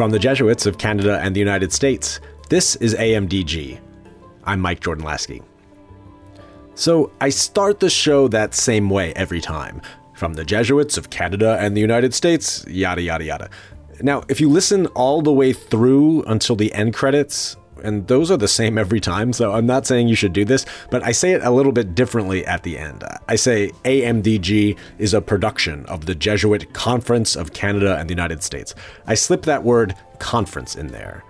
From the Jesuits of Canada and the United States, this is AMDG. I'm Mike Jordan Laskey. So, I start the show that same way every time. From the Jesuits of Canada and the United States, yada yada yada. Now, if you listen all the way through until the end credits, and those are the same every time, so I'm not saying you should do this, but I say it a little bit differently at the end. I say AMDG is a production of the Jesuit Conference of Canada and the United States. I slip that word conference in there.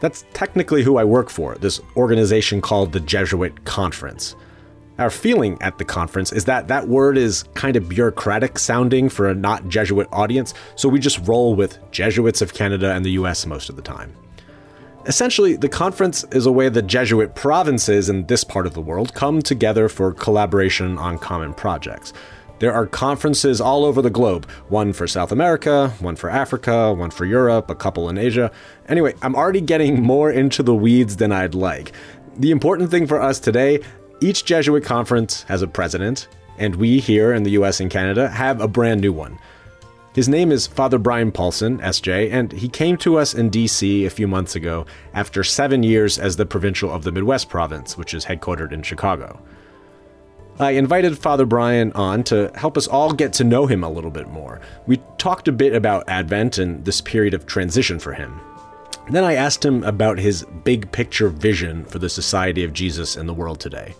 That's technically who I work for, this organization called the Jesuit Conference. Our feeling at the conference is that that word is kind of bureaucratic sounding for a not Jesuit audience, so we just roll with Jesuits of Canada and the US most of the time. Essentially, the conference is a way the Jesuit provinces in this part of the world come together for collaboration on common projects. There are conferences all over the globe one for South America, one for Africa, one for Europe, a couple in Asia. Anyway, I'm already getting more into the weeds than I'd like. The important thing for us today each Jesuit conference has a president, and we here in the US and Canada have a brand new one. His name is Father Brian Paulson, SJ, and he came to us in DC a few months ago after seven years as the provincial of the Midwest province, which is headquartered in Chicago. I invited Father Brian on to help us all get to know him a little bit more. We talked a bit about Advent and this period of transition for him. Then I asked him about his big picture vision for the Society of Jesus in the world today.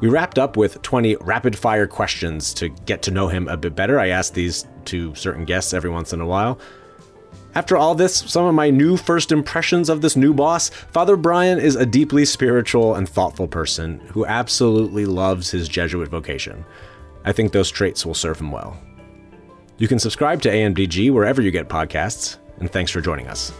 We wrapped up with 20 rapid fire questions to get to know him a bit better. I ask these to certain guests every once in a while. After all this, some of my new first impressions of this new boss, Father Brian is a deeply spiritual and thoughtful person who absolutely loves his Jesuit vocation. I think those traits will serve him well. You can subscribe to AMDG wherever you get podcasts, and thanks for joining us.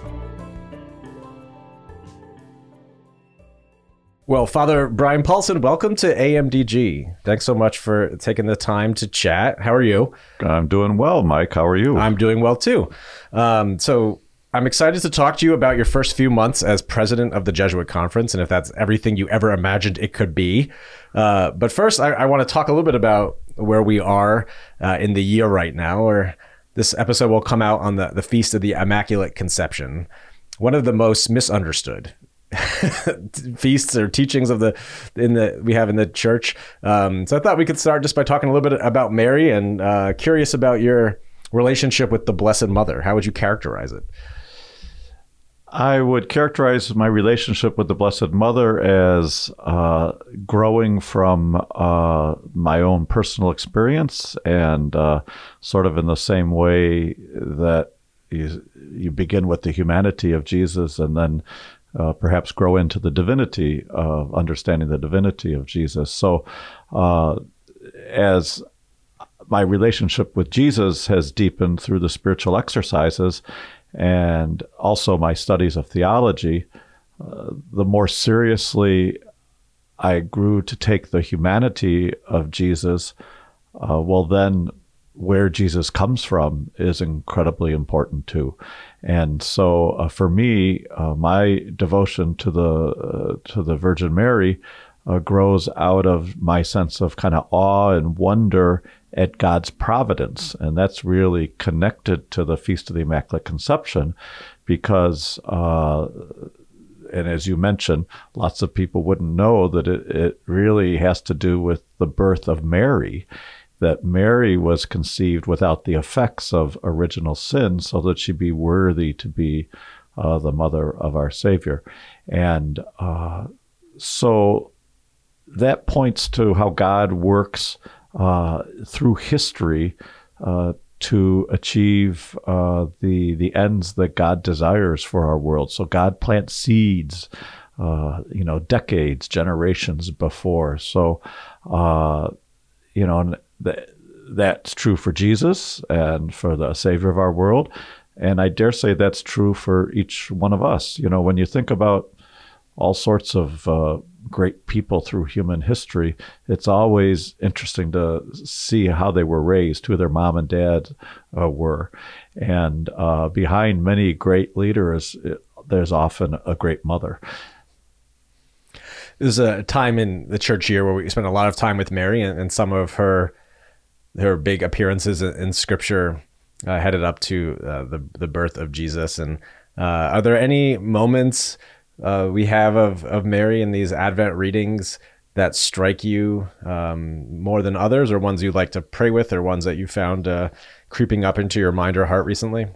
Well, Father Brian Paulson, welcome to AMDG. Thanks so much for taking the time to chat. How are you? I'm doing well, Mike. How are you? I'm doing well too. Um, so, I'm excited to talk to you about your first few months as president of the Jesuit Conference and if that's everything you ever imagined it could be. Uh, but first, I, I want to talk a little bit about where we are uh, in the year right now, or this episode will come out on the, the Feast of the Immaculate Conception, one of the most misunderstood feasts or teachings of the in the we have in the church. Um, so I thought we could start just by talking a little bit about Mary and uh, curious about your relationship with the Blessed Mother. How would you characterize it? I would characterize my relationship with the Blessed Mother as uh, growing from uh, my own personal experience and uh, sort of in the same way that you, you begin with the humanity of Jesus and then uh, perhaps grow into the divinity of understanding the divinity of Jesus. So, uh, as my relationship with Jesus has deepened through the spiritual exercises and also my studies of theology, uh, the more seriously I grew to take the humanity of Jesus, uh, well, then where Jesus comes from is incredibly important too. And so, uh, for me, uh, my devotion to the uh, to the Virgin Mary uh, grows out of my sense of kind of awe and wonder at God's providence, and that's really connected to the Feast of the Immaculate Conception, because. Uh, and as you mentioned, lots of people wouldn't know that it, it really has to do with the birth of Mary that Mary was conceived without the effects of original sin so that she be worthy to be uh, the mother of our Savior. And uh, so that points to how God works uh, through history uh, to achieve uh, the, the ends that God desires for our world. So God plants seeds. Uh, you know, decades, generations before. So, you know, that that's true for Jesus and for the Savior of our world. And I dare say that's true for each one of us. You know, when you think about all sorts of uh, great people through human history, it's always interesting to see how they were raised, who their mom and dad uh, were. And uh, behind many great leaders, it, there's often a great mother. There's a time in the church year where we spent a lot of time with Mary and, and some of her her big appearances in, scripture uh, headed up to uh, the the birth of Jesus. And uh, are there any moments uh, we have of of Mary in these Advent readings that strike you um, more than others, or ones you'd like to pray with, or ones that you found uh, creeping up into your mind or heart recently?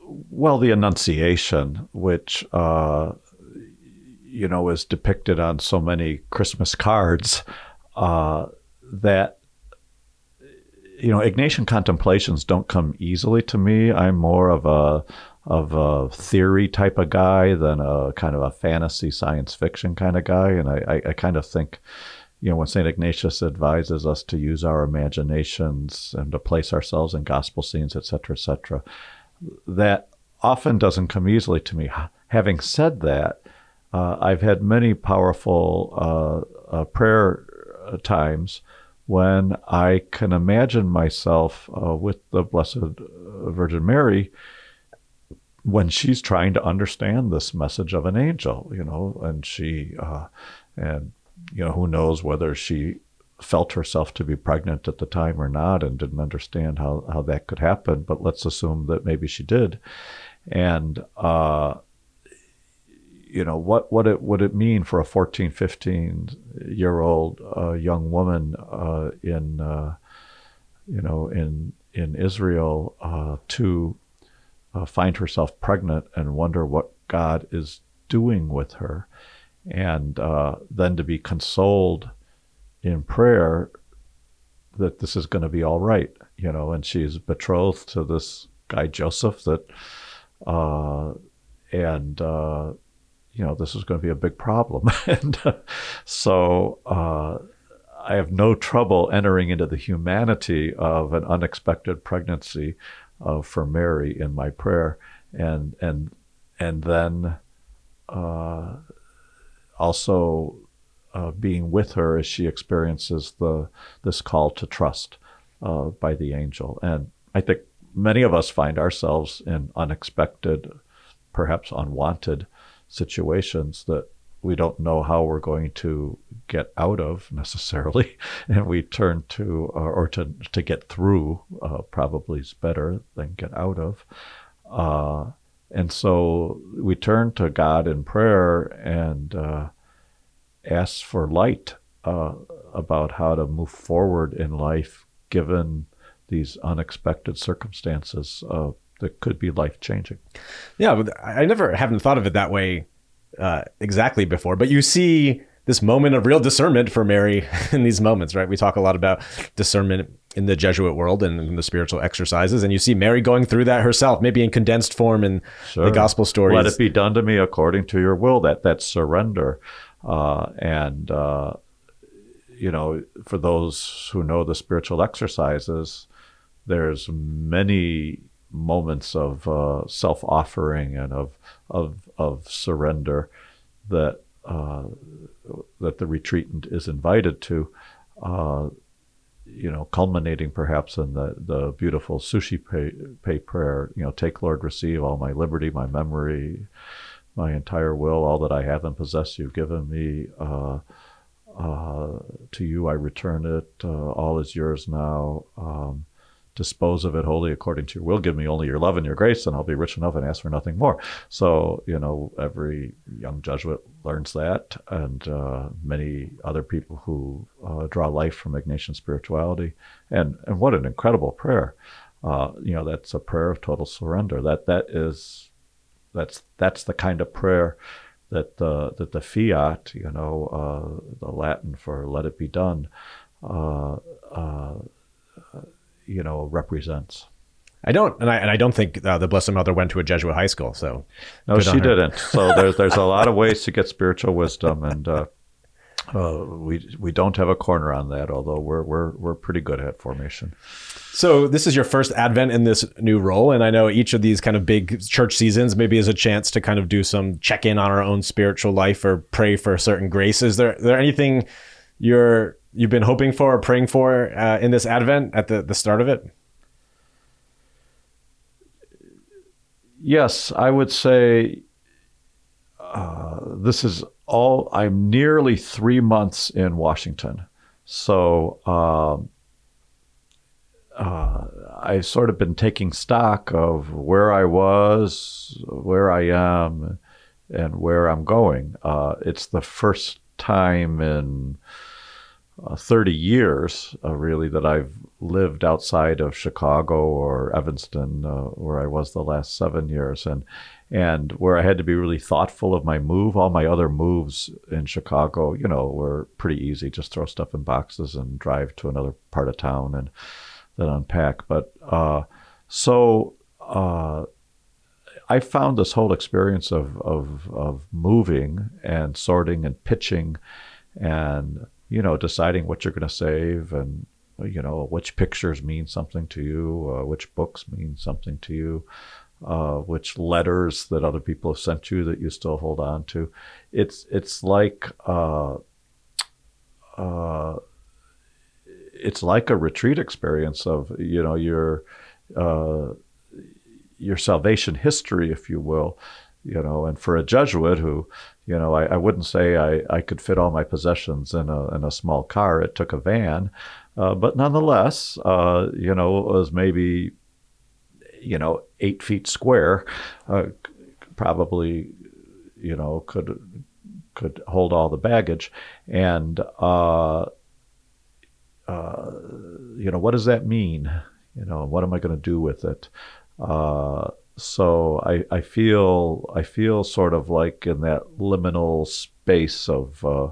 Well, the Annunciation, which uh, you know is depicted on so many Christmas cards, that you know Ignatian contemplations don't come easily to me. I'm more of a of a theory type of guy than a kind of a fantasy science fiction kind of guy, and I, I, I kind of think you know, when St. Ignatius advises us to use our imaginations and to place ourselves in gospel scenes, et cetera, et cetera, that often doesn't come easily to me. Having said that, uh, I've had many powerful uh, uh, prayer uh, times when I can imagine myself uh, with the Blessed uh, Virgin Mary when she's trying to understand this message of an angel, you know, and she, and you know, who knows whether she felt herself to be pregnant at the time or not and didn't understand how, how that could happen, but let's assume that maybe she did. And, uh, you know, what, what it would it mean for a 14, 15 year old uh, young woman uh, in, uh, you know, in, in Israel uh, to uh, find herself pregnant and wonder what God is doing with her? and uh, then to be consoled in prayer that this is going to be all right, you know. And she's betrothed to this guy Joseph that, and you know, this is going to be a big problem, and uh, so. Uh, I have no trouble entering into the humanity of an unexpected pregnancy uh, for Mary in my prayer, and and and then uh, also uh, being with her as she experiences the this call to trust uh, by the angel. And I think many of us find ourselves in unexpected, perhaps unwanted situations that we don't know how we're going to get out of necessarily, and we turn to uh, or to to get through uh, probably is better than get out of. Uh, and so we turn to God in prayer and uh, ask for light uh, about how to move forward in life given these unexpected circumstances uh, that could be life changing. Yeah, I never haven't thought of it that way uh, exactly before, but you see this moment of real discernment for Mary in these moments, right? We talk a lot about discernment in the Jesuit world and in the spiritual exercises, and you see Mary going through that herself, maybe in condensed form in sure. the gospel stories. Let it be done to me according to your will. That that surrender, uh, and uh, you know, for those who know the spiritual exercises, there's many moments of uh, self-offering and of of of surrender that uh, that the retreatant is invited to uh, you know, culminating perhaps in the, the beautiful sushi pay prayer, you know, take Lord, receive all my liberty, my memory, my entire will, all that I have and possess you've given me. Uh, uh, to you I return it. Uh, all is yours now. Um, dispose of it wholly according to your will. Give me only your love and your grace, and I'll be rich enough and ask for nothing more. So, you know, every young Jesuit learns that, and uh, many other people who uh, draw life from Ignatian spirituality. And, and what an incredible prayer. Uh, you know, that's a prayer of total surrender. That that is, that's that's the kind of prayer that the that the fiat, you know, uh, the Latin for "Let it be done," uh, uh, you know represents. I don't, and I and I don't think uh, the Blessed Mother went to a Jesuit high school. So no, she didn't. So there's there's a lot of ways to get spiritual wisdom, and uh, uh, we we don't have a corner on that. Although we're we're we're pretty good at formation. So this is your first Advent in this new role, and I know each of these kind of big church seasons maybe is a chance to kind of do some check in on our own spiritual life or pray for certain grace. Is there is there anything you're you've been hoping for or praying for uh, in this Advent at the, the start of it? Yes, I would say uh, this is all. I'm nearly three months in Washington, so um, uh, I've sort of been taking stock of where I was, where I am, and where I'm going. Uh, it's the first time in uh, 30 years, uh, really, that I've lived outside of Chicago or Evanston, uh, where I was the last seven years, and and where I had to be really thoughtful of my move. All my other moves in Chicago, you know, were pretty easy. Just throw stuff in boxes and drive to another part of town and then unpack. But uh, so. Uh, I found this whole experience of, of, of moving and sorting and pitching and you know, deciding what you're going to save and, you know, which pictures mean something to you, uh, which books mean something to you, uh, which letters that other people have sent you that you still hold on to. It's, it's like, uh, uh it's like a retreat experience of, you know, your, uh, your salvation history, if you will, you know, and for a Jesuit who, you know, I, I wouldn't say I, I could fit all my possessions in a, in a small car. It took a van. Uh, but nonetheless, uh, you know, it was maybe, you know, eight feet square, uh, probably, you know, could could hold all the baggage. And, uh, uh, you know, what does that mean? You know, what am I going to do with it? So I, I feel I feel sort of like in that liminal space of uh,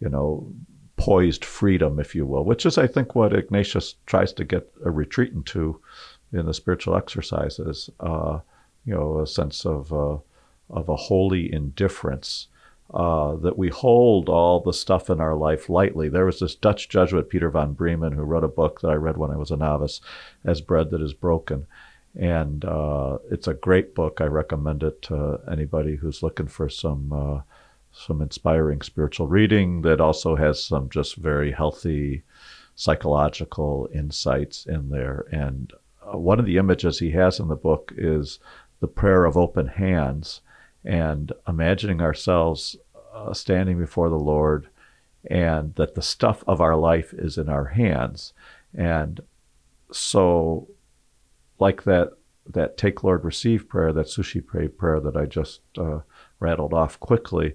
you know poised freedom, if you will, which is I think what Ignatius tries to get a retreat into in the spiritual exercises. Uh, you know, a sense of uh, of a holy indifference. Uh, that we hold all the stuff in our life lightly. There was this Dutch Jesuit, Peter van Breemen, who wrote a book that I read when I was a novice, As Bread That Is Broken and uh, it's a great book. I recommend it to anybody who's looking for some uh, some inspiring spiritual reading that also has some just very healthy psychological insights in there. And uh, one of the images he has in the book is the prayer of open hands and imagining ourselves uh, standing before the Lord and that the stuff of our life is in our hands. And so like that that take Lord receive prayer, that Suscipe prayer that I just uh, rattled off quickly.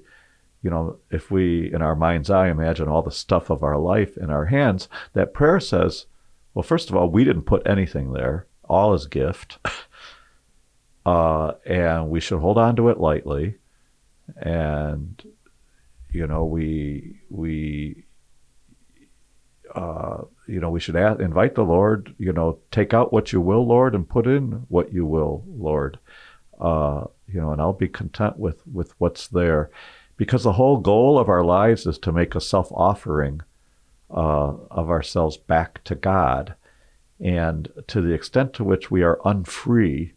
You know, if we in our mind's eye imagine all the stuff of our life in our hands, that prayer says, well, first of all, we didn't put anything there. All is gift. Uh, and we should hold on to it lightly. And, you know, we, we, uh, you know, we should ask, invite the Lord, you know, take out what you will, Lord, and put in what you will, Lord. Uh, you know, and I'll be content with, with what's there. Because the whole goal of our lives is to make a self offering uh, of ourselves back to God. And to the extent to which we are unfree,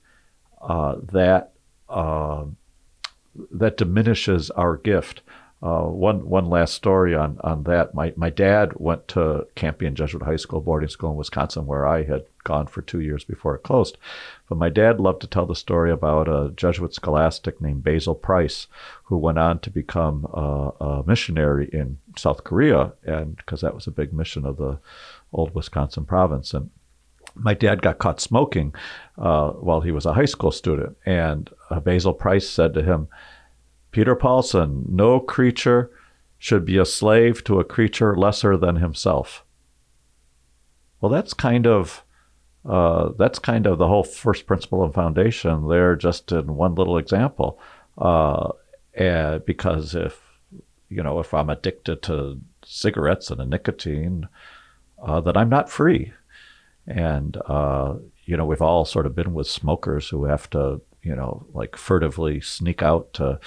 uh, that, uh, that diminishes our gift. Uh, one one last story on on that. My my dad went to Campion Jesuit High School boarding school in Wisconsin, where I had gone for two years before it closed. But my dad loved to tell the story about a Jesuit scholastic named Basil Price, who went on to become a, a missionary in South Korea, and because that was a big mission of the old Wisconsin province. And my dad got caught smoking uh, while he was a high school student, and uh, Basil Price said to him Peter Paulson, no creature should be a slave to a creature lesser than himself. Well, that's kind of uh, that's kind of the whole first principle and foundation there, just in one little example. Uh, and because if you know if I'm addicted to cigarettes and a nicotine, uh, that I'm not free. And uh, you know we've all sort of been with smokers who have to you know like furtively sneak out to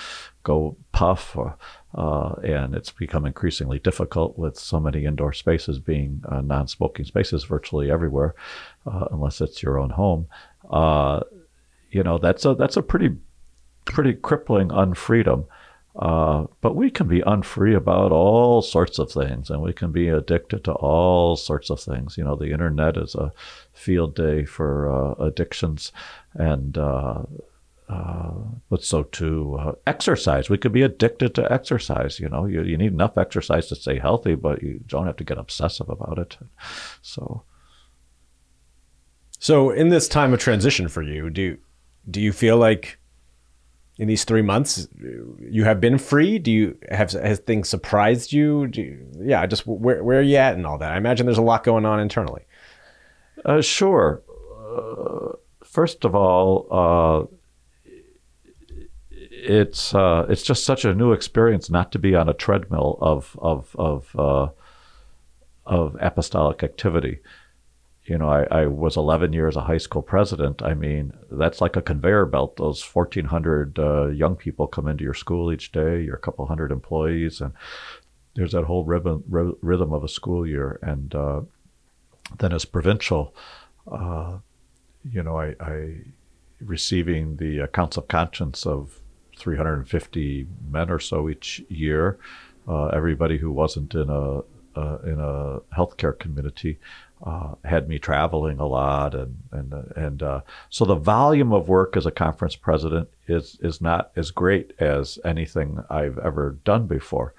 go puff, or, uh, and it's become increasingly difficult with so many indoor spaces being uh, non-smoking spaces virtually everywhere, uh, unless it's your own home. Uh, you know, that's a that's a pretty pretty crippling unfreedom. Uh, but we can be unfree about all sorts of things, and we can be addicted to all sorts of things. You know, the internet is a field day for uh, addictions, and uh, but so too uh, exercise. We could be addicted to exercise. You know, you, you need enough exercise to stay healthy, but you don't have to get obsessive about it. So, So, in this time of transition for you, do do you feel like in these three months you have been free? Do you have has things surprised you? You, yeah, just where where are you at and all that? I imagine there's a lot going on internally. Uh, sure. Uh, first of all, uh, it's uh, it's just such a new experience not to be on a treadmill of of of uh, of apostolic activity you know, I, I, was 11 years a high school president. I mean, that's like a conveyor belt. Those 1,400 uh, young people come into your school each day. You're a couple hundred employees, and there's that whole rhythm, rhythm of a school year. And uh, then as provincial, uh, you know, I, I, receiving the accounts of conscience of 350 men or so each year. Uh, everybody who wasn't in a uh, in a healthcare community uh, had me traveling a lot, and and and uh, so the volume of work as a conference president is is not as great as anything I've ever done before,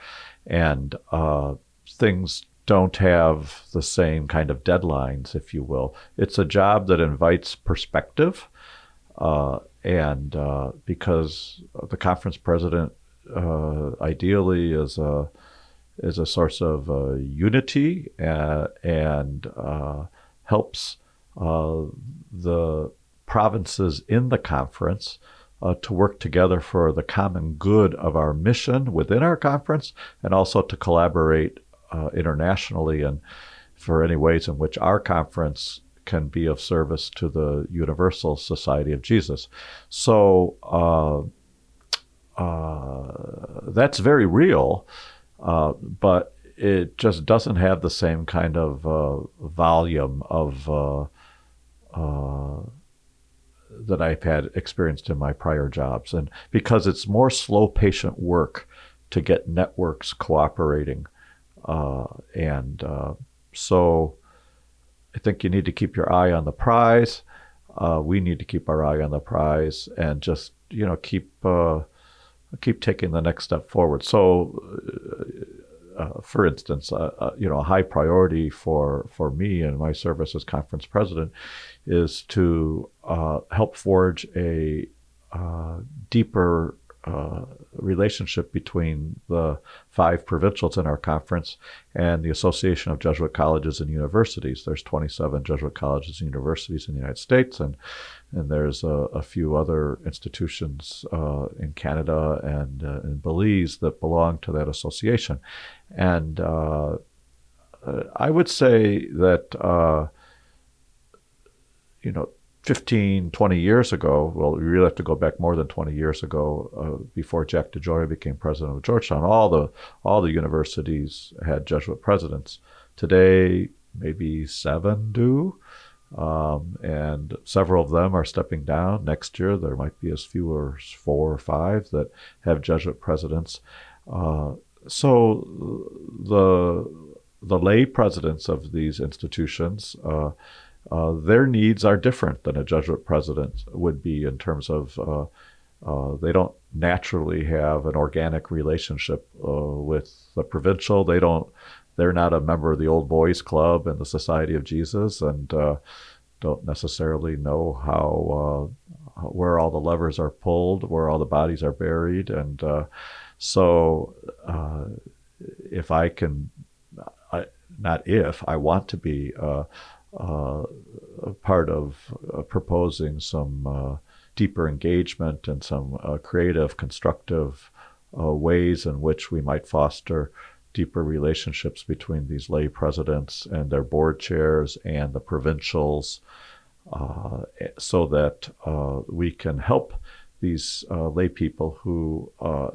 and uh, things don't have the same kind of deadlines, if you will. It's a job that invites perspective, uh, and uh, because the conference president uh, ideally is a is a source of uh, unity uh, and uh, helps uh, the provinces in the conference uh, to work together for the common good of our mission within our conference and also to collaborate uh, internationally and for any ways in which our conference can be of service to the Universal Society of Jesus. So that's very real. Uh, but it just doesn't have the same kind of uh, volume of uh, uh, that I've had experienced in my prior jobs, and because it's more slow, patient work to get networks cooperating, and so I think you need to keep your eye on the prize. we need to keep our eye on the prize and just you know keep keep taking the next step forward. So, uh, uh, for instance, uh, uh, you know, a high priority for for me and my service as conference president is to uh, help forge a deeper uh, relationship between the five provincials in our conference and the Association of Jesuit Colleges and Universities. There's 27 Jesuit colleges and universities in the United States, and and there's a, a few other institutions uh, in Canada and uh, in Belize that belong to that association. And uh, I would say that uh, you know 15, 20 years ago, well, we really have to go back more than 20 years ago, uh, before Jack DeGioia became president of Georgetown, all the, all the universities had Jesuit presidents. Today, maybe seven do, um, and several of them are stepping down. Next year, there might be as few as four or five that have Jesuit presidents. Uh, so the the lay presidents of these institutions uh, uh, their needs are different than a Jesuit president would be in terms of uh, uh, they don't naturally have an organic relationship uh, with the provincial. They don't. They're not a member of the Old Boys Club and the Society of Jesus, and uh, don't necessarily know how where all the levers are pulled, where all the bodies are buried, and so if I can, I, not if I want to be part of uh, proposing some uh, deeper engagement and some creative, constructive ways in which we might foster deeper relationships between these lay presidents and their board chairs and the provincials uh, so that uh, we can help these uh, lay people who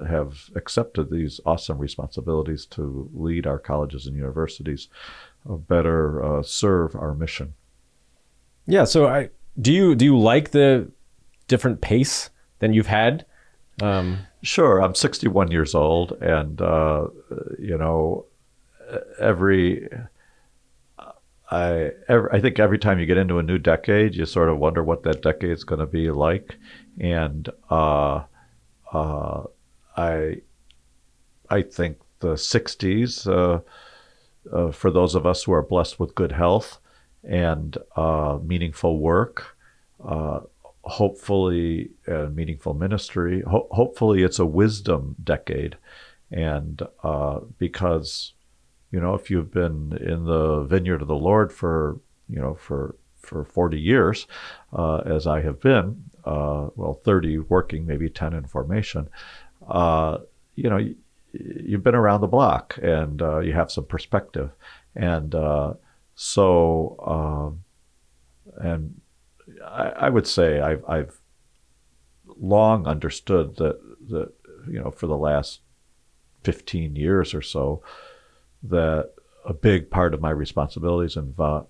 have accepted these awesome responsibilities to lead our colleges and universities better uh, serve our mission. Yeah. So, I do you do you like the different pace than you've had? Um, sure. I'm 61 years old, and uh, you know, every I every, I think every time you get into a new decade, you sort of wonder what that decade is going to be like, and uh, uh, I I think the 60s uh, uh, for those of us who are blessed with good health and uh, meaningful work. Uh, hopefully, meaningful ministry. Ho- hopefully, it's a wisdom decade, and because you know, if you've been in the vineyard of the Lord for you know for for 40 years, uh, as I have been, uh, well, 30 working, maybe 10 in formation, uh, you know, you've been around the block and uh, you have some perspective. And uh, so, um, and I, I, would say I've, I've long understood that, that, you know, for the last 15 years or so, that a big part of my responsibilities involve,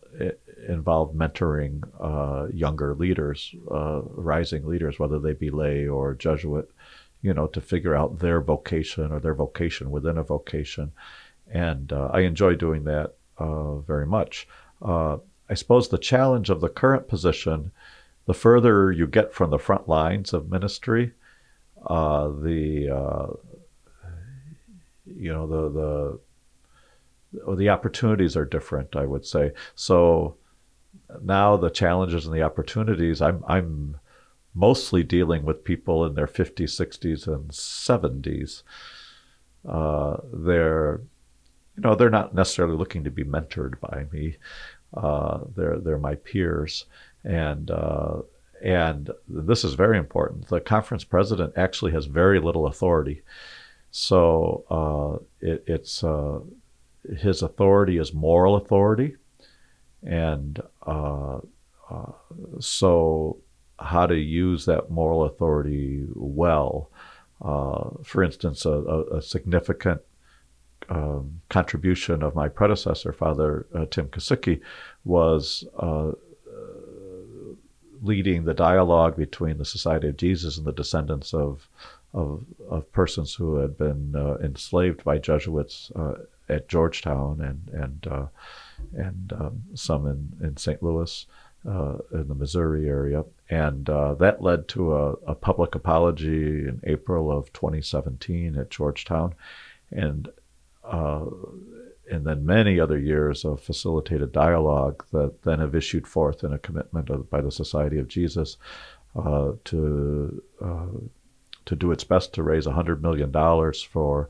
involved mentoring uh, younger leaders, uh, rising leaders, whether they be lay or Jesuit, you know, to figure out their vocation or their vocation within a vocation. And uh, I enjoy doing that uh, very much. Uh, I suppose the challenge of the current position, the further you get from the front lines of ministry, uh, the you know the the the opportunities are different, I would say. So now the challenges and the opportunities, I'm I'm mostly dealing with people in their 50s, 60s, and 70s. Uh, they're you know they're not necessarily looking to be mentored by me. Uh, they're they're my peers, and uh, and this is very important. The conference president actually has very little authority, so uh, it, it's uh, his authority is moral authority, and uh, uh, so how to use that moral authority well. Uh, for instance, a, a significant um, contribution of my predecessor, Father uh, Tim Kesicki, was uh, leading the dialogue between the Society of Jesus and the descendants of of, of persons who had been uh, enslaved by Jesuits uh, at Georgetown and and uh, and um, some in in St. Louis. Uh, in the Missouri area, and uh, that led to a, a, public apology in April of 2017 at Georgetown, and uh, and then many other years of facilitated dialogue that then have issued forth in a commitment of, by the Society of Jesus uh, to to do its best to raise $100 million for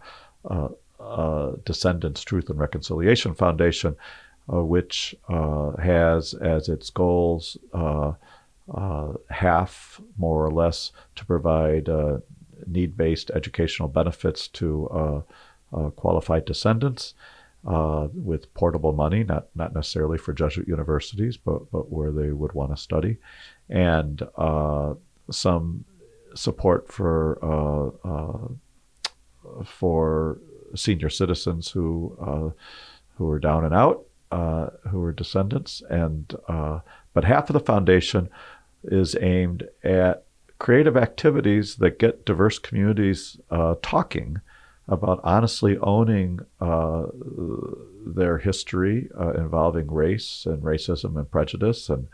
uh, uh, Descendants Truth and Reconciliation Foundation, uh, which uh, has as its goals uh, uh, half, more or less, to provide need based educational benefits to qualified descendants. with portable money, not not necessarily for Jesuit universities, but but where they would want to study, and some support for for senior citizens who uh, who are down and out, uh, who are descendants, and uh, but half of the foundation is aimed at creative activities that get diverse communities talking about honestly owning uh, their history uh, involving race and racism and prejudice and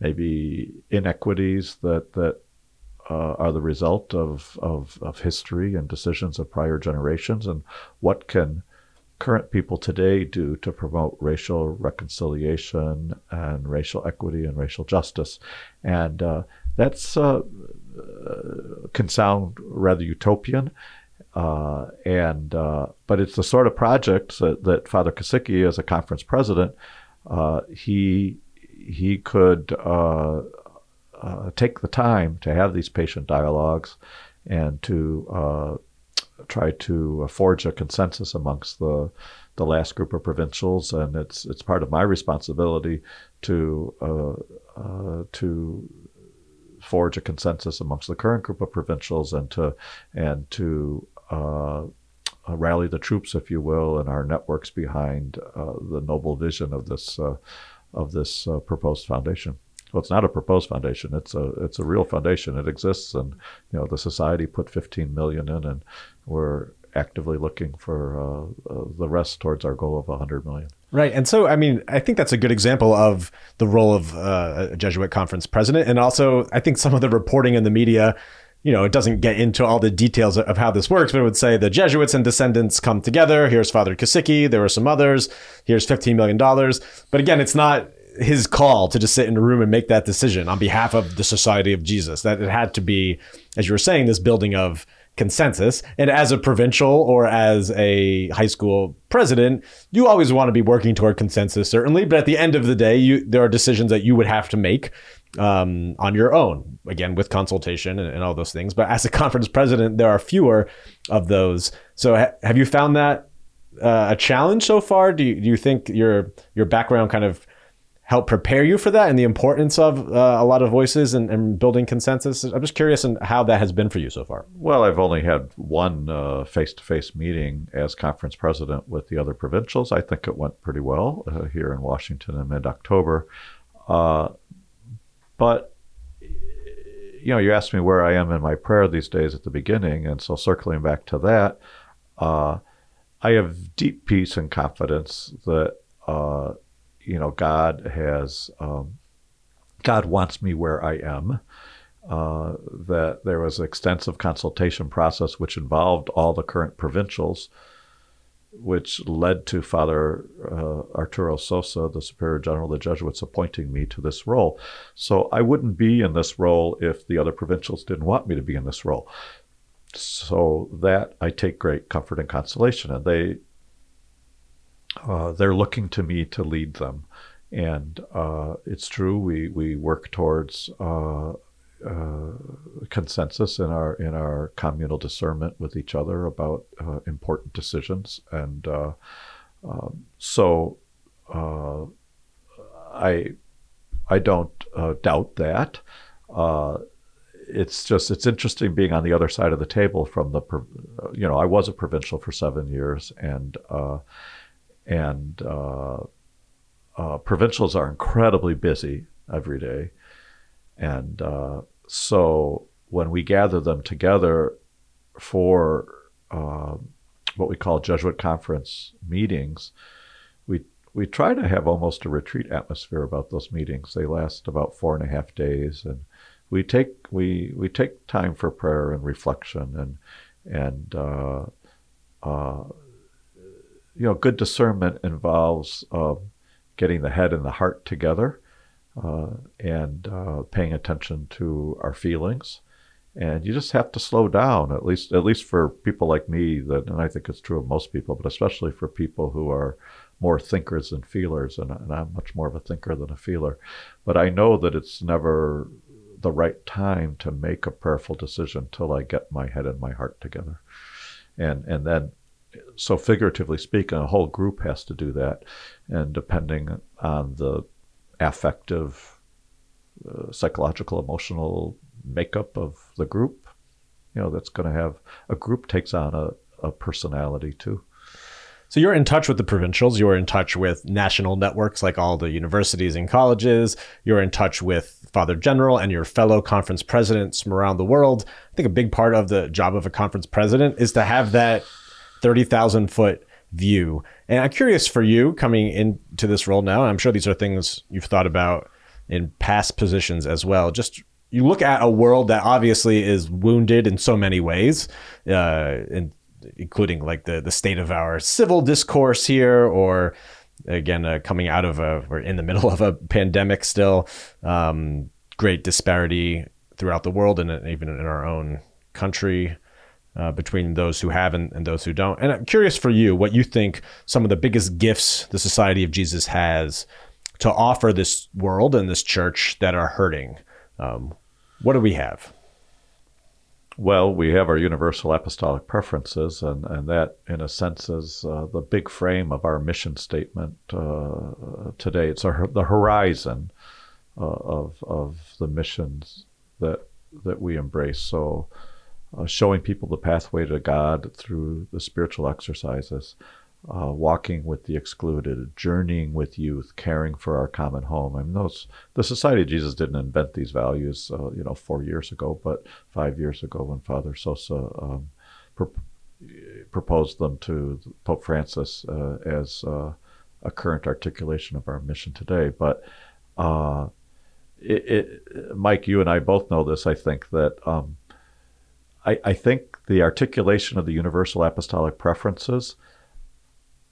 maybe inequities that that uh, are the result of, of, of history and decisions of prior generations, and what can current people today do to promote racial reconciliation and racial equity and racial justice. And uh, that's uh, uh can sound rather utopian. Uh, and uh, but it's the sort of project that, that Father Kesicki, as a conference president, he he could uh, take the time to have these patient dialogues and to uh, try to forge a consensus amongst the the last group of provincials, and it's it's part of my responsibility to uh, uh, to forge a consensus amongst the current group of provincials and to and to uh, rally the troops, if you will, and our networks behind uh, the noble vision of this uh, of this uh, proposed foundation well, it's not a proposed foundation. It's a it's a real foundation. It exists, and you know the society put 15 million in, and we're actively looking for uh, uh, the rest towards our goal of 100 million. Right, and so I mean, I think that's a good example of the role of uh, a Jesuit conference president, and also I think some of the reporting in the media you know, it doesn't get into all the details of how this works, but it would say the Jesuits and descendants come together. Here's Father Kesicki. There were some others. Here's $15 million. But again, it's not his call to just sit in a room and make that decision on behalf of the Society of Jesus. That it had to be, as you were saying, this building of consensus. And as a provincial or as a high school president, you always want to be working toward consensus, certainly. But at the end of the day, you there are decisions that you would have to make um, on your own, again with consultation and, and, all those things. But as a conference president, there are fewer of those. So ha- have you found that uh, a challenge so far? Do you, do you think your your background kind of help prepare you for that and the importance of uh, a lot of voices and, and, building consensus? I'm just curious on how that has been for you so far. Well, I've only had one face to face meeting as conference president with the other provincials. I think it went pretty well uh, here in Washington in mid October. Uh, but you know, you asked me where I am in my prayer these days at the beginning, and so circling back to that, uh, I have deep peace and confidence that uh, you know, God has, um, God wants me where I am. Uh, that there was an extensive consultation process which involved all the current provincials, which led to Father uh, Arturo Sosa, the Superior General of the Jesuits, appointing me to this role. So I wouldn't be in this role if the other provincials didn't want me to be in this role. So that I take great comfort and consolation. And they uh, they're looking to me to lead them. And uh, it's true, we, we work towards uh, uh consensus in our in our communal discernment with each other about uh, important decisions, and uh, um, so I I don't doubt that. it's just it's interesting being on the other side of the table from the you know I was a provincial for seven years and and uh, uh, provincials are incredibly busy every day, and uh, so when we gather them together for um, what we call Jesuit conference meetings, we we try to have almost a retreat atmosphere about those meetings. They last about four and a half days, and we take we we take time for prayer and reflection and and uh, uh, you know, good discernment involves uh, getting the head and the heart together uh, and uh, paying attention to our feelings. And you just have to slow down, at least at least for people like me. That, and I think it's true of most people, but especially for people who are more thinkers than feelers. And, and I'm much more of a thinker than a feeler. But I know that it's never the right time to make a prayerful decision till I get my head and my heart together. And and then so figuratively speaking, a whole group has to do that, and depending on the affective, uh, psychological, emotional makeup of the group, you know, that's going to have a group takes on a, a personality too. So you're in touch with the provincials, you're in touch with national networks like all the universities and colleges, you're in touch with Father General and your fellow conference presidents from around the world. I think a big part of the job of a conference president is to have that 30,000 foot view. And I'm curious for you coming into this role now, I'm sure these are things you've thought about in past positions as well. Just you look at a world that obviously is wounded in so many ways, uh, in, including like the, the state of our civil discourse here, or again, uh, coming out of a, we're in the middle of a pandemic still, um, great disparity throughout the world and even in our own country uh, between those who have and, and, those who don't. And I'm curious for you what you think some of the biggest gifts the Society of Jesus has to offer this world and this church that are hurting. Um, what do we have? Well, we have our universal apostolic preferences, and, and that, in a sense, is uh, the big frame of our mission statement uh, today. It's our, the horizon uh, of, of the missions that, that we embrace. So, uh, showing people the pathway to God through the spiritual exercises, uh, walking with the excluded, journeying with youth, caring for our common home. I mean, those the Society of Jesus didn't invent these values, uh, you know, four years ago, but five years ago when Father Sosa um, pro- proposed them to Pope Francis uh, as uh, a current articulation of our mission today. But uh, it, it, Mike, you and I both know this. I think that. Um, I, I think the articulation of the universal apostolic preferences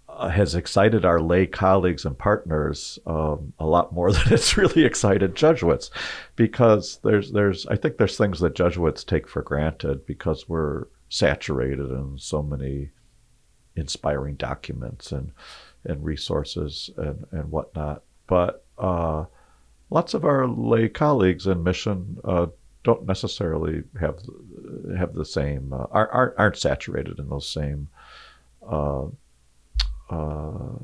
uh, has excited our lay colleagues and partners um, a lot more than it's really excited Jesuits, because there's there's I think there's things that Jesuits take for granted because we're saturated in so many inspiring documents and and resources and and whatnot. But uh, lots of our lay colleagues in mission uh, don't necessarily have have the same uh, aren't aren't saturated in those same uh, uh,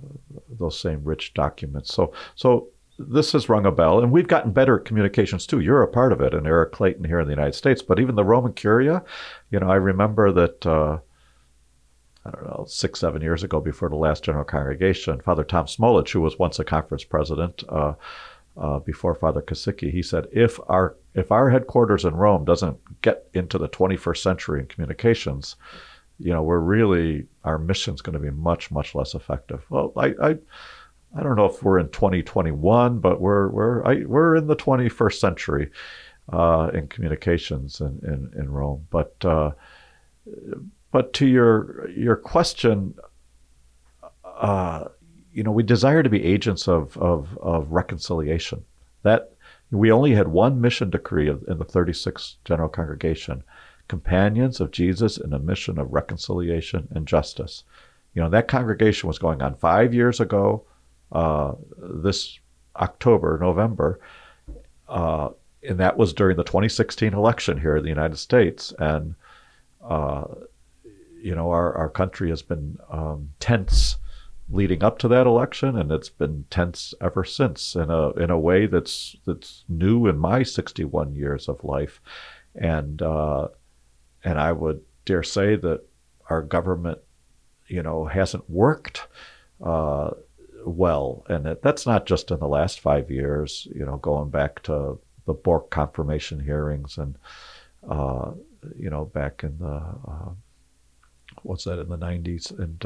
those same rich documents. So so this has rung a bell, and we've gotten better at communications too. You're a part of it, and Eric Clayton here in the United States. But even the Roman Curia, you know, I remember that. Uh, I don't know, six, seven years ago, before the last General Congregation, Father Tom Smolich, who was once a conference president, uh, uh, before Father Kesicki, he said, if our if our headquarters in Rome doesn't get into the 21st century in communications, you know, we're really our mission's going to be much much less effective. Well, I. I I don't know if we're in 2021, but we're we're I, we're in the 21st century uh, in communications in, in, in Rome. But uh, but to your your question, uh, you know, we desire to be agents of, of, of reconciliation. That we only had one mission decree in the 36th General Congregation companions of Jesus in a mission of reconciliation and justice. You know, that congregation was going on five years ago, uh, this October, November, uh, and that was during the 2016 election here in the United States. And, uh, you know, our, our country has been um, tense leading up to that election, and it's been tense ever since in a in a way that's that's new in my 61 years of life, and uh, and I would dare say that our government, you know, hasn't worked. Uh, well, and it, that's not just in the last five years. You know, going back to the Bork confirmation hearings, and uh, you know, back in the uh, what's that in the '90s, and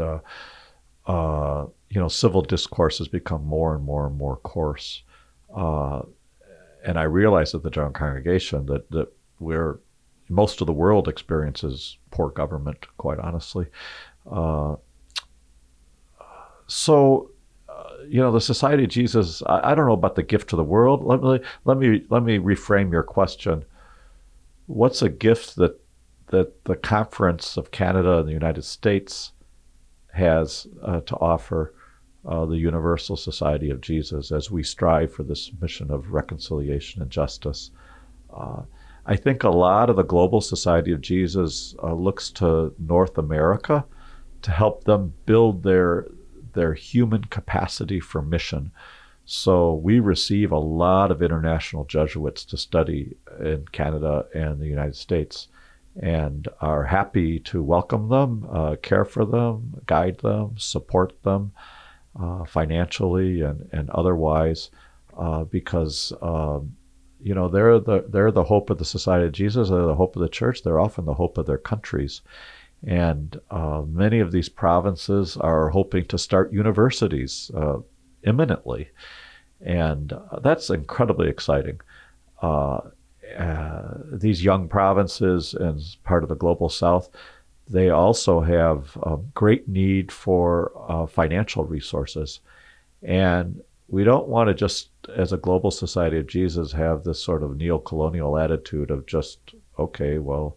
uh, you know, civil discourse has become more and more and more coarse. Uh, and I realize at the General Congregation that, that we're, most of the world experiences poor government, quite honestly. Uh, so, uh, you know, the Society of Jesus, I, I, don't know about the gift to the world. Let me, let me, let me reframe your question. What's a gift that, that the Conference of Canada and the United States has uh, to offer uh, the Universal Society of Jesus as we strive for this mission of reconciliation and justice. Uh, I think a lot of the Global Society of Jesus uh, looks to North America to help them build their their human capacity for mission. So we receive a lot of international Jesuits to study in Canada and the United States and are happy to welcome them, uh, care for them, guide them, support them uh, financially and, and otherwise, uh, because um, you know they're the they're the hope of the Society of Jesus. They're the hope of the church. They're often the hope of their countries, and uh, many of these provinces are hoping to start universities uh, imminently, and uh, that's incredibly exciting. Uh, uh, these young provinces and part of the global south, they also have a great need for uh, financial resources. And we don't want to just, as a global society of Jesus, have this sort of neo colonial attitude of just, okay, well,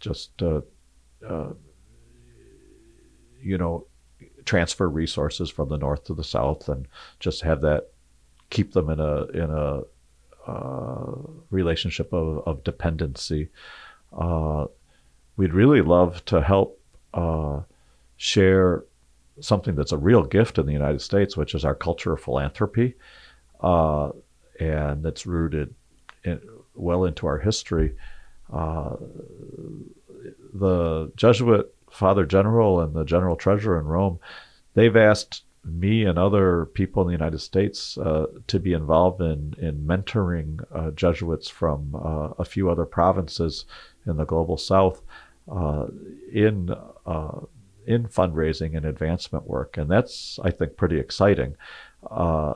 just, uh, uh, you know, transfer resources from the north to the south and just have that keep them in a in a uh, relationship of, of dependency. Uh, we'd really love to help uh, share something that's a real gift in the United States, which is our culture of philanthropy, uh, and that's rooted in, well into our history. Uh, the Jesuit Father General and the General Treasurer in Rome, they've asked me and other people in the United States uh, to be involved in in mentoring uh, Jesuits from uh, a few other provinces in the global South uh, in uh, in fundraising and advancement work, and that's I think pretty exciting. Uh,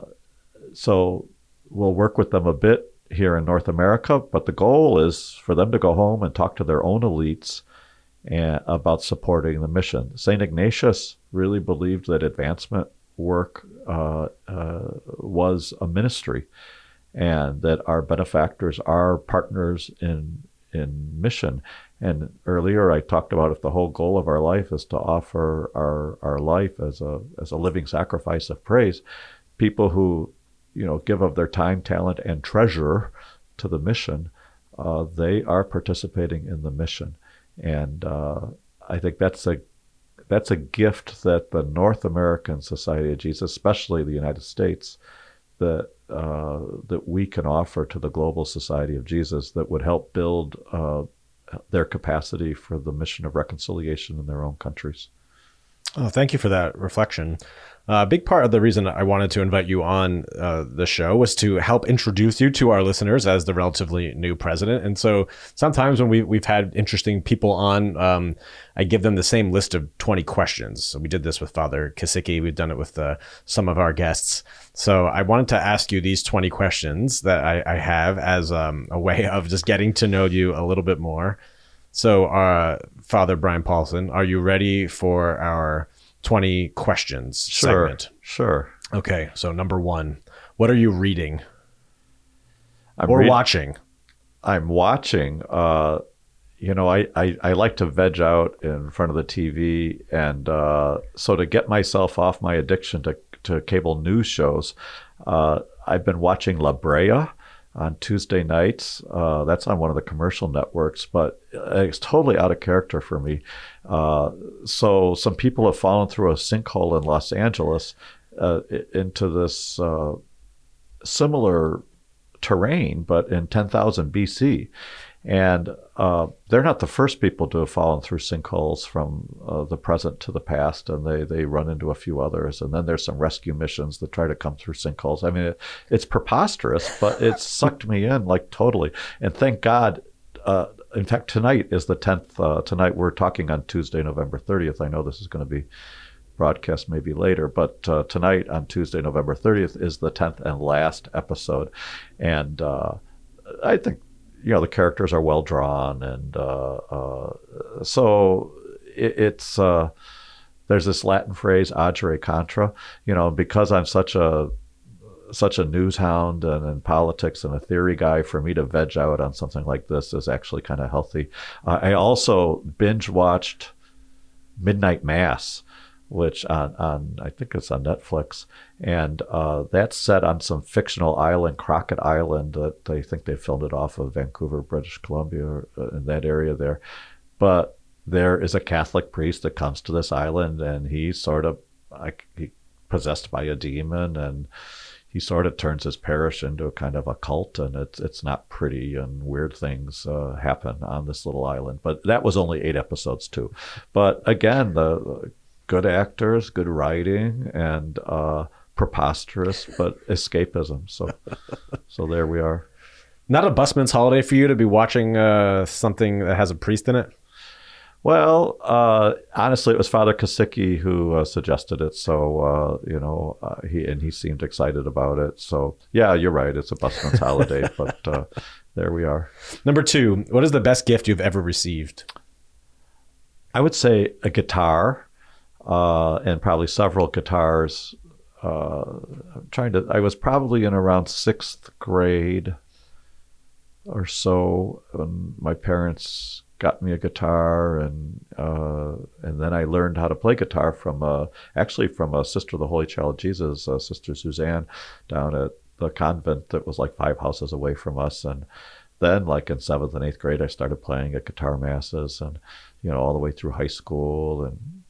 so we'll work with them a bit here in North America, but the goal is for them to go home and talk to their own elites about supporting the mission. St. Ignatius really believed that advancement work uh, uh, was a ministry and that our benefactors are partners in in mission. And earlier I talked about if the whole goal of our life is to offer our, our life as a as a living sacrifice of praise, people who you know give of their time, talent, and treasure to the mission, uh, they are participating in the mission, and uh, I think that's a that's a gift that the North American Society of Jesus, especially the United States, that uh, that we can offer to the global Society of Jesus that would help build uh, their capacity for the mission of reconciliation in their own countries. Oh, thank you for that reflection. Uh, a big part of the reason I wanted to invite you on uh, the show was to help introduce you to our listeners as the relatively new president. And so sometimes when we, we've had interesting people on, um, I give them the same list of 20 questions. So we did this with Father Kesicki. We've done it with uh, some of our guests. So I wanted to ask you these 20 questions that I, I have as um, a way of just getting to know you a little bit more. So, uh, Father Brian Paulson, are you ready for our 20 questions Sure, segment? sure. Okay, so number one, what are you reading I'm or read- watching? I'm watching. Uh, you know, I, I, I like to veg out in front of the TV, and uh, so to get myself off my addiction to, to cable news shows, uh, I've been watching La Brea on Tuesday nights. Uh, that's on one of the commercial networks, but it's totally out of character for me. Uh, so some people have fallen through a sinkhole in Los Angeles uh, into this uh, similar terrain, but in 10,000 BC. And uh, they're not the first people to have fallen through sinkholes from uh, the present to the past, and they, they run into a few others. And then there's some rescue missions that try to come through sinkholes. I mean, it, it's preposterous, but it sucked me in like totally. And thank God. Uh, in fact, tonight is the 10th. Uh, tonight we're talking on Tuesday, November 30th. I know this is going to be broadcast maybe later, but uh, tonight on Tuesday, November 30th is the 10th and last episode. And uh, I think, you know, the characters are well drawn. And uh, uh, so it, it's, uh, there's this Latin phrase, agere contra, you know, because I'm such a, such a news hound and in politics and a theory guy for me to veg out on something like this is actually kind of healthy. I also binge watched Midnight Mass, which on, on I think it's on Netflix, and uh, that's set on some fictional island, Crockett Island, that they think they filmed it off of Vancouver, British Columbia, or, uh, in that area there. But there is a Catholic priest that comes to this island, and he's sort of like he possessed by a demon, and he sort of turns his parish into a kind of a cult, and it's it's not pretty, and weird things uh, happen on this little island. But that was only eight episodes too. But again, the, the good actors, good writing, and uh, preposterous, but escapism. So, so there we are. Not a busman's holiday for you to be watching uh, something that has a priest in it? Well, uh, honestly, it was Father Kesicki who uh, suggested it. So uh, you know, uh, he and he seemed excited about it. So yeah, you're right. It's a busman's holiday, but uh, there we are. Number two, what is the best gift you've ever received? I would say a guitar, uh, and probably several guitars. Uh, I'm trying to. I was probably in around sixth grade or so when my parents got me a guitar, and uh, and then I learned how to play guitar from uh, actually from a sister of the Holy Child Jesus, Sister Suzanne, down at the convent that was like five houses away from us, and then like in seventh and eighth grade, I started playing at guitar masses, and you know all the way through high school and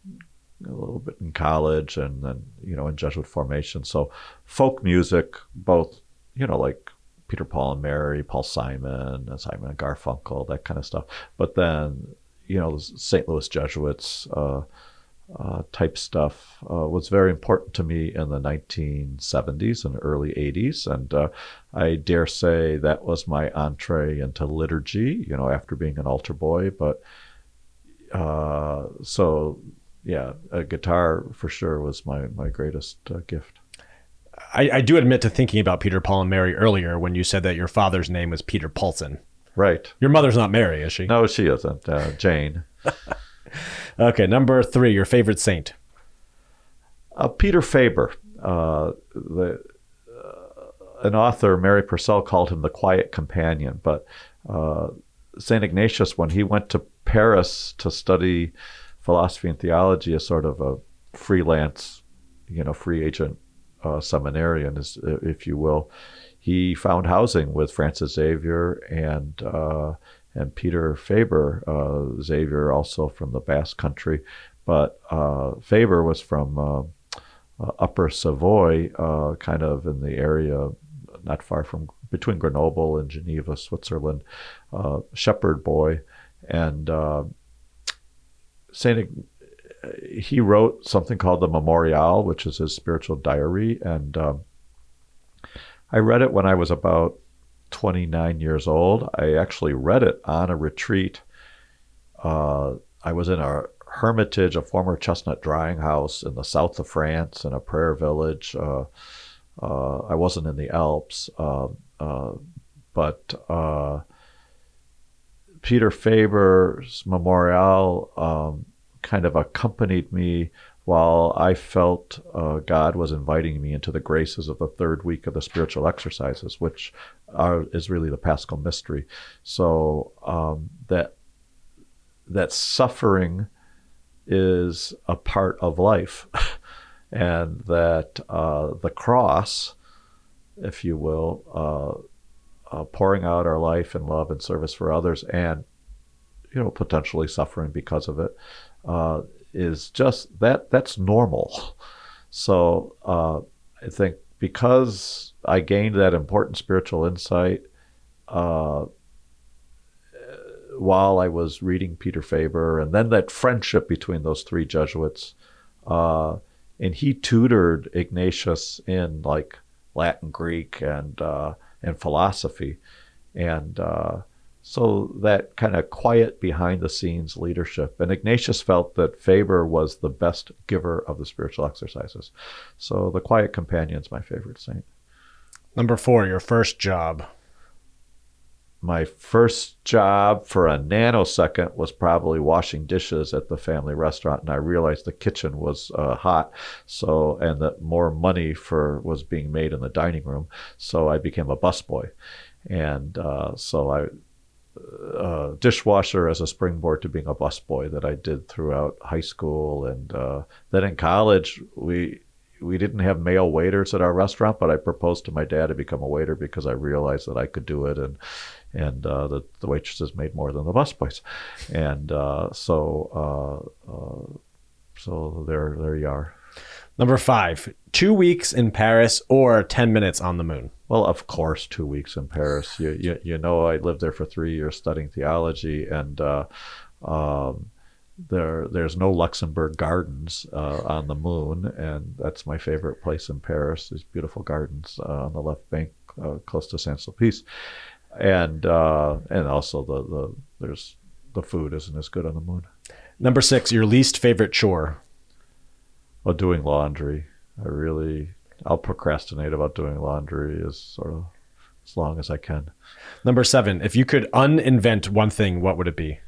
a little bit in college, and then you know in Jesuit formation. So folk music, both you know like Peter Paul and Mary, Paul Simon, and Simon and Garfunkel, that kind of stuff. But then, you know, St. Louis Jesuits uh, uh, type stuff uh, was very important to me in the 1970s and early 80s. And uh, I dare say that was my entree into liturgy, you know, after being an altar boy. But uh, so, yeah, a guitar for sure was my, my greatest uh, gift. I, I do admit to thinking about Peter, Paul, and Mary earlier when you said that your father's name was Peter Paulson. Right. Your mother's not Mary, is she? No, she isn't. Uh, Jane. Okay, number three, your favorite saint. Uh, Peter Faber, uh, the, uh, an author, Mary Purcell called him the quiet companion. But uh, St. Ignatius, when he went to Paris to study philosophy and theology as sort of a freelance, you know, free agent uh, seminarian, if you will, he found housing with Francis Xavier and uh, and Peter Faber. Uh, Xavier also from the Basque Country, but uh, Faber was from uh, uh, Upper Savoy, kind of in the area not far from between Grenoble and Geneva, Switzerland. shepherd boy, and Saint he wrote something called the Memorial, which is his spiritual diary, and um, I read it when I was about 29 years old. I actually read it on a retreat. Uh, I was in a hermitage, a former chestnut drying house in the south of France, in a prayer village. Uh, uh, I wasn't in the Alps, uh, uh, but uh, Peter Faber's memorial um, kind of accompanied me while I felt uh, God was inviting me into the graces of the third week of the spiritual exercises, which are, is really the Paschal mystery. So um, that that suffering is a part of life, and that uh, the cross, if you will, uh, uh, pouring out our life in love and service for others, and you know potentially suffering because of it, uh, is just that that's normal. So uh, I think because I gained that important spiritual insight uh, while I was reading Peter Faber, and then that friendship between those three Jesuits, uh, and he tutored Ignatius in like Latin, Greek, and uh, and philosophy, and uh, so that kind of quiet behind the scenes leadership. And Ignatius felt that Faber was the best giver of the spiritual exercises. So the quiet companion is my favorite saint. Number four, your first job. My first job for a nanosecond was probably washing dishes at the family restaurant, and I realized the kitchen was uh, hot, so and that more money for was being made in the dining room. So I became a busboy, and uh, so I uh, dishwasher as a springboard to being a busboy that I did throughout high school, and uh, then in college we we didn't have male waiters at our restaurant, but I proposed to my dad to become a waiter because I realized that I could do it, and and uh, the, the waitresses made more than the busboys, and uh, so uh, uh, so there there you are. Number five, two weeks in Paris or 10 minutes on the moon. Well, of course, two weeks in Paris. You, you, you know, I lived there for three years studying theology, and uh, um, there there's no Luxembourg Gardens uh, on the moon, and that's my favorite place in Paris. These beautiful gardens uh, on the left bank, uh, close to Saint Sulpice, and uh, and also the, the there's the food isn't as good on the moon. Number six, your least favorite chore. Well, doing laundry. I really, I'll procrastinate about doing laundry as sort of as long as I can. Number seven, if you could uninvent one thing, what would it be?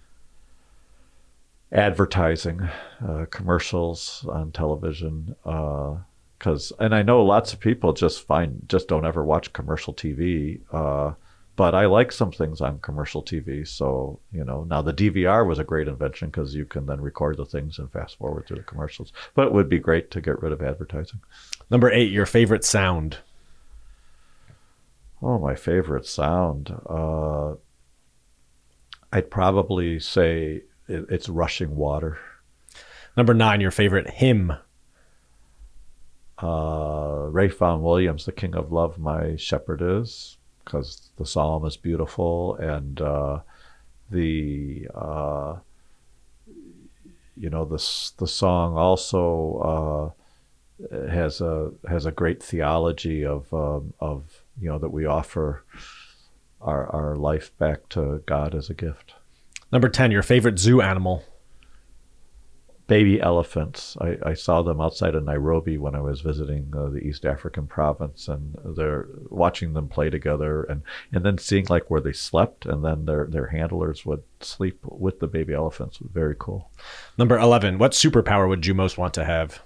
Advertising, uh, commercials on television. Because, uh, and I know lots of people just find, just don't ever watch commercial TV. Uh, but I like some things on commercial TV. So, you know, now the DVR was a great invention because you can then record the things and fast forward through the commercials. But it would be great to get rid of advertising. Number eight, your favorite sound. Oh, my favorite sound. Uh, I'd probably say it, it's rushing water. Number nine, your favorite hymn. Uh, Ralph Vaughan Williams, The King of Love, My Shepherd Is because the psalm is beautiful and uh, the uh, you know the the song also uh, has a has a great theology of um, of you know that we offer our our life back to God as a gift. Number ten, your favorite zoo animal. Baby elephants. I, I, saw them outside of Nairobi when I was visiting uh, the East African province, and they're watching them play together, and, and then seeing like where they slept, and then their their handlers would sleep with the baby elephants. very cool. Number eleven. What superpower would you most want to have?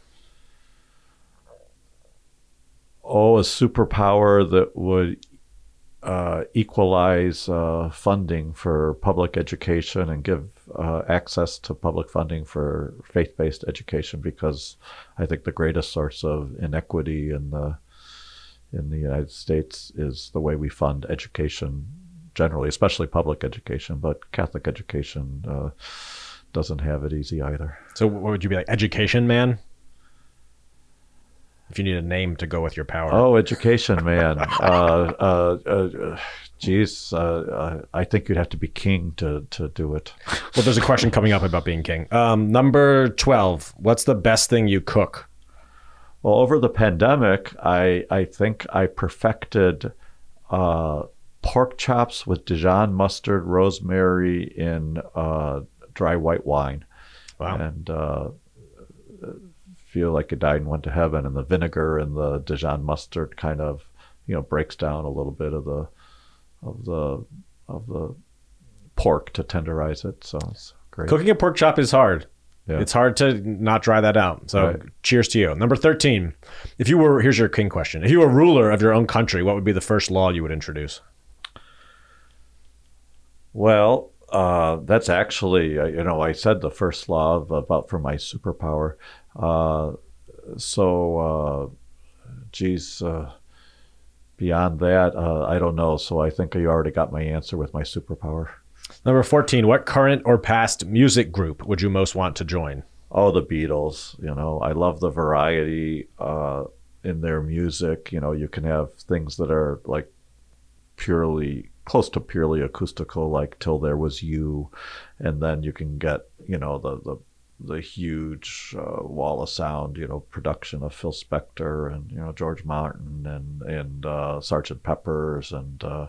Oh, a superpower that would uh, equalize uh, funding for public education and give uh, access to public funding for faith-based education because I think the greatest source of inequity in the in the United States is the way we fund education generally, especially public education, but Catholic education uh, doesn't have it easy either. So, what would you be like, education man? If you need a name to go with your power. Oh, education, man. uh, uh, uh, geez, uh, uh, I think you'd have to be king to to do it. well, there's a question coming up about being king. Um, number twelve. What's the best thing you cook? Well, over the pandemic, I I think I perfected uh, pork chops with Dijon mustard, rosemary, in dry white wine. Wow. And feel like you died and went to heaven, and the vinegar and the Dijon mustard kind of you know breaks down a little bit of the of the of the pork to tenderize it. So it's great. Cooking a pork chop is hard. Yeah. It's hard to not dry that out. So right. cheers to you. Number 13. If you were here's your king question. If you were ruler of your own country, what would be the first law you would introduce? Well, uh, that's actually, uh, you know, I said the first law of, about for my superpower. Uh, so, uh, geez, uh, beyond that, uh, I don't know. So I think you already got my answer with my superpower. Number 14, what current or past music group would you most want to join? Oh, the Beatles. You know, I love the variety uh, in their music. You know, you can have things that are like purely close to purely acoustical, like Till There Was You, and then you can get, you know, the, the the huge uh, wall of sound, you know, production of Phil Spector and you know George Martin and and uh, Sergeant Pepper's and uh,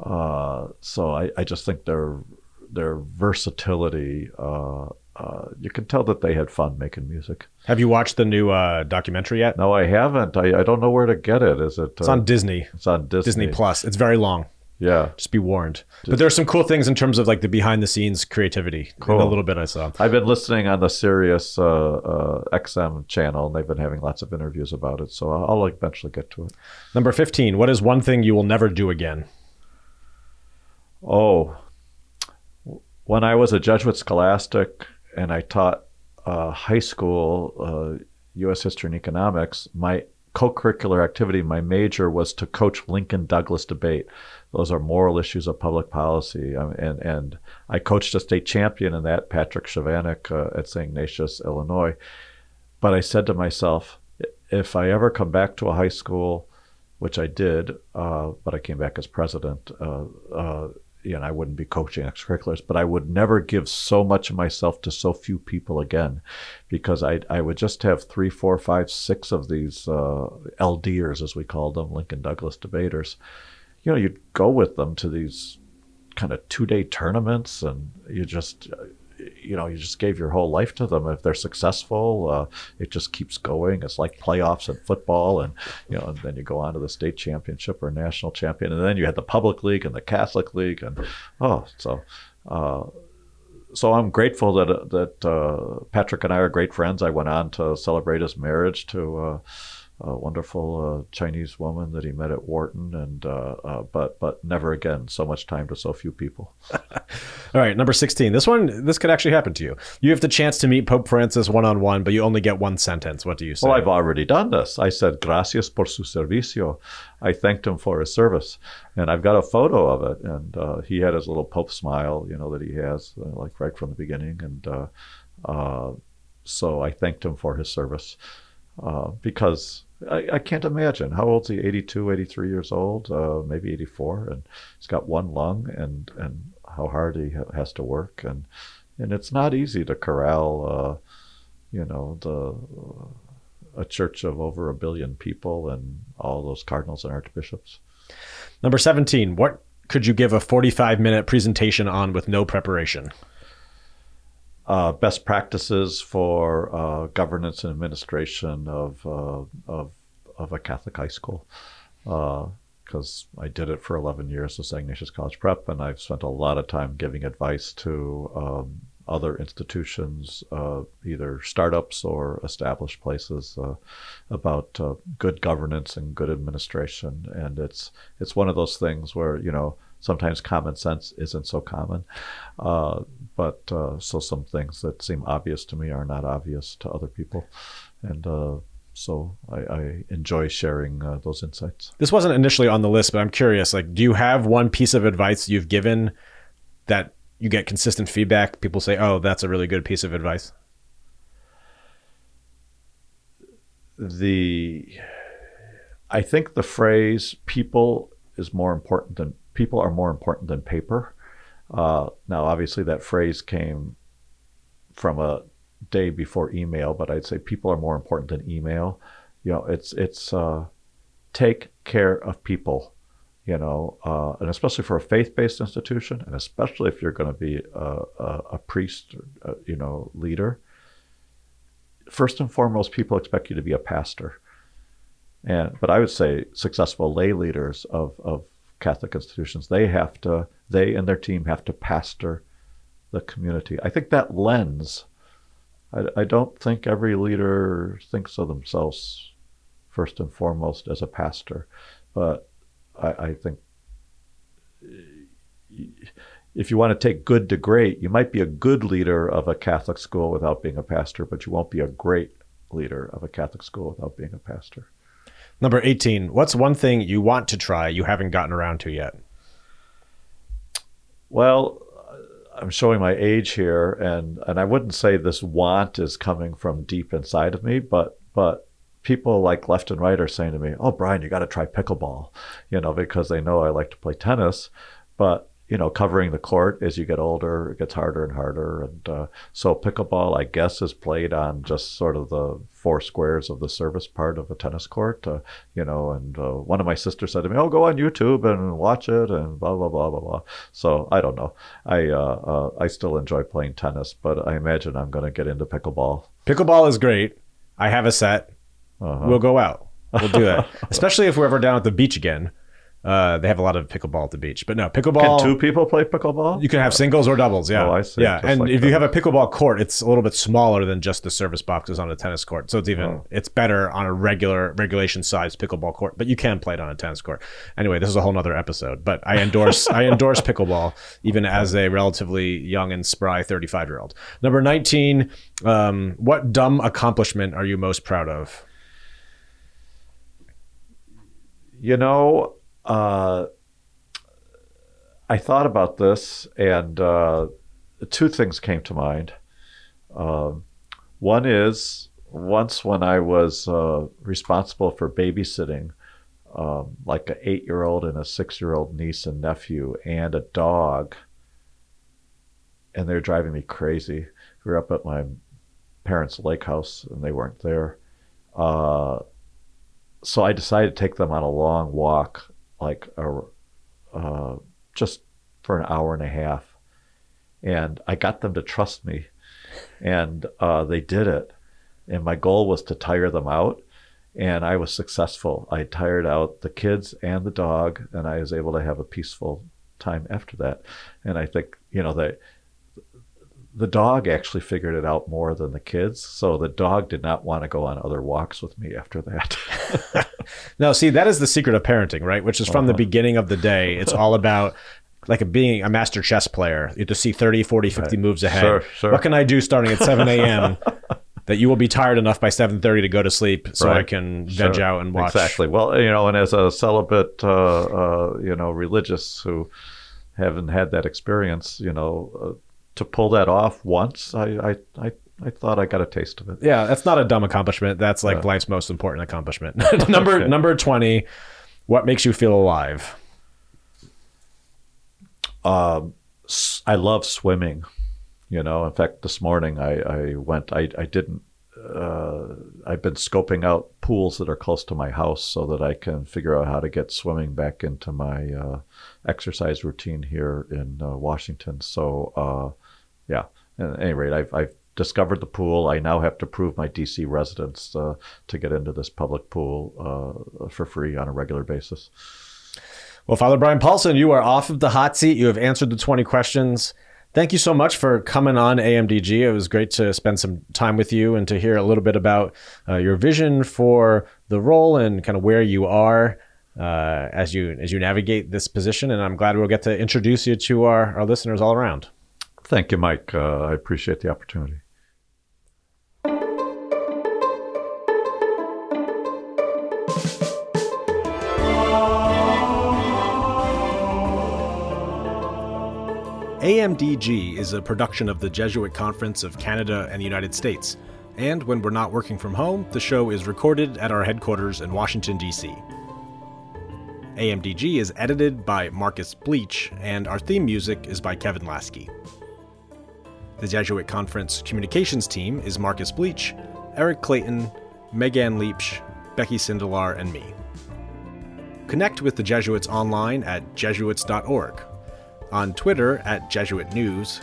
uh so I, I just think their their versatility. Uh, uh, you can tell that they had fun making music. Have you watched the new documentary yet? No, I haven't. I, I don't know where to get it. Is it? It's on Disney. It's on Disney. Disney Plus. It's very long. Yeah. Just be warned. Just, but there's some cool things in terms of like the behind the scenes creativity. Cool. a little bit I saw. I've been listening on the Sirius uh, uh, XM channel, and they've been having lots of interviews about it. So I'll, I'll eventually get to it. Number 15. What is one thing you will never do again? Oh, when I was a Jesuit scholastic and I taught uh, high school uh, U.S. history and economics, my co-curricular activity, my major was to coach Lincoln Douglas debate. Those are moral issues of public policy, um, and and I coached a state champion in that, Patrick Chavanik uh, at St. Ignatius, Illinois. But I said to myself, if I ever come back to a high school, which I did, uh, but I came back as president. Uh, uh you know, I wouldn't be coaching extracurriculars, but I would never give so much of myself to so few people again, because I I would just have three, four, five, six of these uh, LDers, as we called them, Lincoln Douglas debaters. You know, you'd go with them to these kind of two day tournaments, and you just you know you just gave your whole life to them if they're successful uh, it just keeps going it's like playoffs in football and you know and then you go on to the state championship or national champion and then you had the public league and the catholic league and oh so uh, so I'm grateful that that uh, Patrick and I are great friends. I went on to celebrate his marriage to uh, a wonderful uh, Chinese woman that he met at Wharton, and uh, uh, but but never again. So much time to so few people. All right, number sixteen. This one, this could actually happen to you. You have the chance to meet Pope Francis one on one, but you only get one sentence. What do you say? Well, I've already done this. I said gracias por su servicio. I thanked him for his service, and I've got a photo of it. And uh, he had his little Pope smile, you know, that he has, uh, like right from the beginning, and. Uh, so I thanked him for his service because I, I, can't imagine. How old is he? 82, 83 years old, uh, maybe 84. And he's got one lung and, and how hard he ha- has to work. And, and it's not easy to corral, uh, you know, the, a church of over a billion people and all those cardinals and archbishops. Number 17, what could you give a 45 minute presentation on with no preparation? Uh, best practices for uh, governance and administration of, uh, of, of a Catholic high school. Because uh, I did it for 11 years with St. Ignatius College Prep, and I've spent a lot of time giving advice to um, other institutions, uh, either startups or established places, uh, about good governance and good administration. And it's it's one of those things where you know sometimes common sense isn't so common, uh, but uh, so some things that seem obvious to me are not obvious to other people, and. Uh, so I, I, enjoy sharing those insights. This wasn't initially on the list, but I'm curious. Like, do you have one piece of advice you've given that you get consistent feedback. People say, "Oh, that's a really good piece of advice." The I think the phrase "people is more important than people are more important than paper." Uh, now, obviously, that phrase came from a day before email, but I'd say people are more important than email. You know, it's it's uh, take care of people you know, uh, and especially for a faith-based institution, and especially if you're going to be a, a, a priest, or, a, you know, leader. First and foremost, people expect you to be a pastor, and but I would say successful lay leaders of of Catholic institutions, they have to, they and their team have to pastor the community. I think that lens. I, I don't think every leader thinks of themselves first and foremost as a pastor, but I, I think if you want to take good to great, you might be a good leader of a Catholic school without being a pastor, but you won't be a great leader of a Catholic school without being a pastor. Number 18, what's one thing you want to try you haven't gotten around to yet? Well, uh, I'm showing my age here and and I wouldn't say this want is coming from deep inside of me, but but people like left and right are saying to me, "Oh, Brian, you got to try pickleball," you know, because they know I like to play tennis. But you know, covering the court as you get older, it gets harder and harder. And uh, so pickleball, I guess, is played on just sort of the four squares of the service part of a tennis court. Uh, you know, and uh, one of my sisters said to me, "Oh, go on YouTube and watch it," and blah blah blah blah blah. So I don't know. I uh, uh, I still enjoy playing tennis, but I imagine I'm going to get into pickleball. Pickleball is great. I have a set. Uh-huh. We'll go out. We'll do it, especially if we're ever down at the beach again. Uh, they have a lot of pickleball at the beach, but no pickleball. Can two people play pickleball? You can have singles or doubles. Yeah, oh, I see. Yeah, and like if you have a pickleball court, it's a little bit smaller than just the service boxes on a tennis court, so it's even oh. it's better on a regular regulation size pickleball court. But you can play it on a tennis court. Anyway, this is a whole other episode. But I endorse I endorse pickleball even as a relatively young and spry thirty five year old. Number nineteen. Um, what dumb accomplishment are you most proud of? You know, uh, I thought about this, and uh, two things came to mind. Um, one is once when I was uh, responsible for babysitting, um, like an eight year old and a six year old niece and nephew, and a dog, and they're driving me crazy. We were up at my parents' lake house, and they weren't there. Uh, so I decided to take them on a long walk, like a, uh, just for an hour and a half, and I got them to trust me, and uh, they did it. And my goal was to tire them out, and I was successful. I tired out the kids and the dog, and I was able to have a peaceful time after that. And I think you know that the dog actually figured it out more than the kids. So the dog did not want to go on other walks with me after that. now, see, that is the secret of parenting, right? Which is from uh-huh. the beginning of the day. It's all about like a, being a master chess player. You have to see 30, 40, 50 right. moves ahead. Sure, sure. What can I do starting at 7 a.m. that you will be tired enough by 7.30 to go to sleep so right. I can veg sure. out and watch. Exactly. Well, you know, and as a celibate, uh, uh, you know, religious who haven't had that experience, you know, uh, to pull that off once, I, I, I, I thought I got a taste of it. Yeah, that's not a dumb accomplishment. That's like life's most important accomplishment. number okay. number twenty. What makes you feel alive? Um, I love swimming. You know, in fact, this morning I, I went. I, I didn't. Uh, I've been scoping out pools that are close to my house so that I can figure out how to get swimming back into my uh, exercise routine here in uh, Washington. So uh, yeah, at any rate, I've, I've discovered the pool. I now have to prove my DC residence uh, to get into this public pool uh, for free on a regular basis. Well, Father Brian Paulson, you are off of the hot seat. You have answered the 20 questions. Thank you so much for coming on AMDG. It was great to spend some time with you and to hear a little bit about uh, your vision for the role and kind of where you are uh, as you as you navigate this position. And I'm glad we'll get to introduce you to our, our listeners all around. Thank you, Mike. Uh, I appreciate the opportunity. AMDG is a production of the Jesuit Conference of Canada and the United States, and when we're not working from home, the show is recorded at our headquarters in Washington, D.C. AMDG is edited by Marcus Bleech, and our theme music is by Kevin Laskey. The Jesuit Conference communications team is Marcus Bleech, Eric Clayton, Megan Leach, Becky Sindelar, and me. Connect with the Jesuits online at jesuits.org on Twitter at Jesuit News,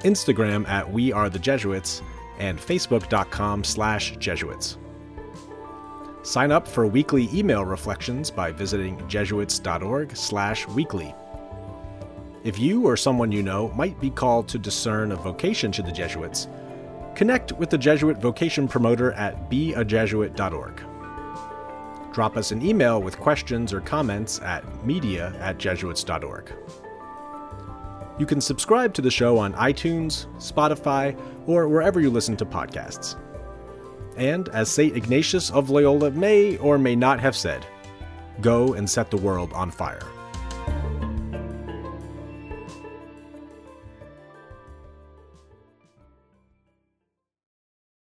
Instagram at We Are the Jesuits, and Facebook.com slash Jesuits. Sign up for weekly email reflections by visiting Jesuits.org slash weekly. If you or someone you know might be called to discern a vocation to the Jesuits, connect with the Jesuit vocation promoter at beajesuit.org. Drop us an email with questions or comments at media at jesuits.org. You can subscribe to the show on iTunes, Spotify, or wherever you listen to podcasts. And as St. Ignatius of Loyola may or may not have said, go and set the world on fire.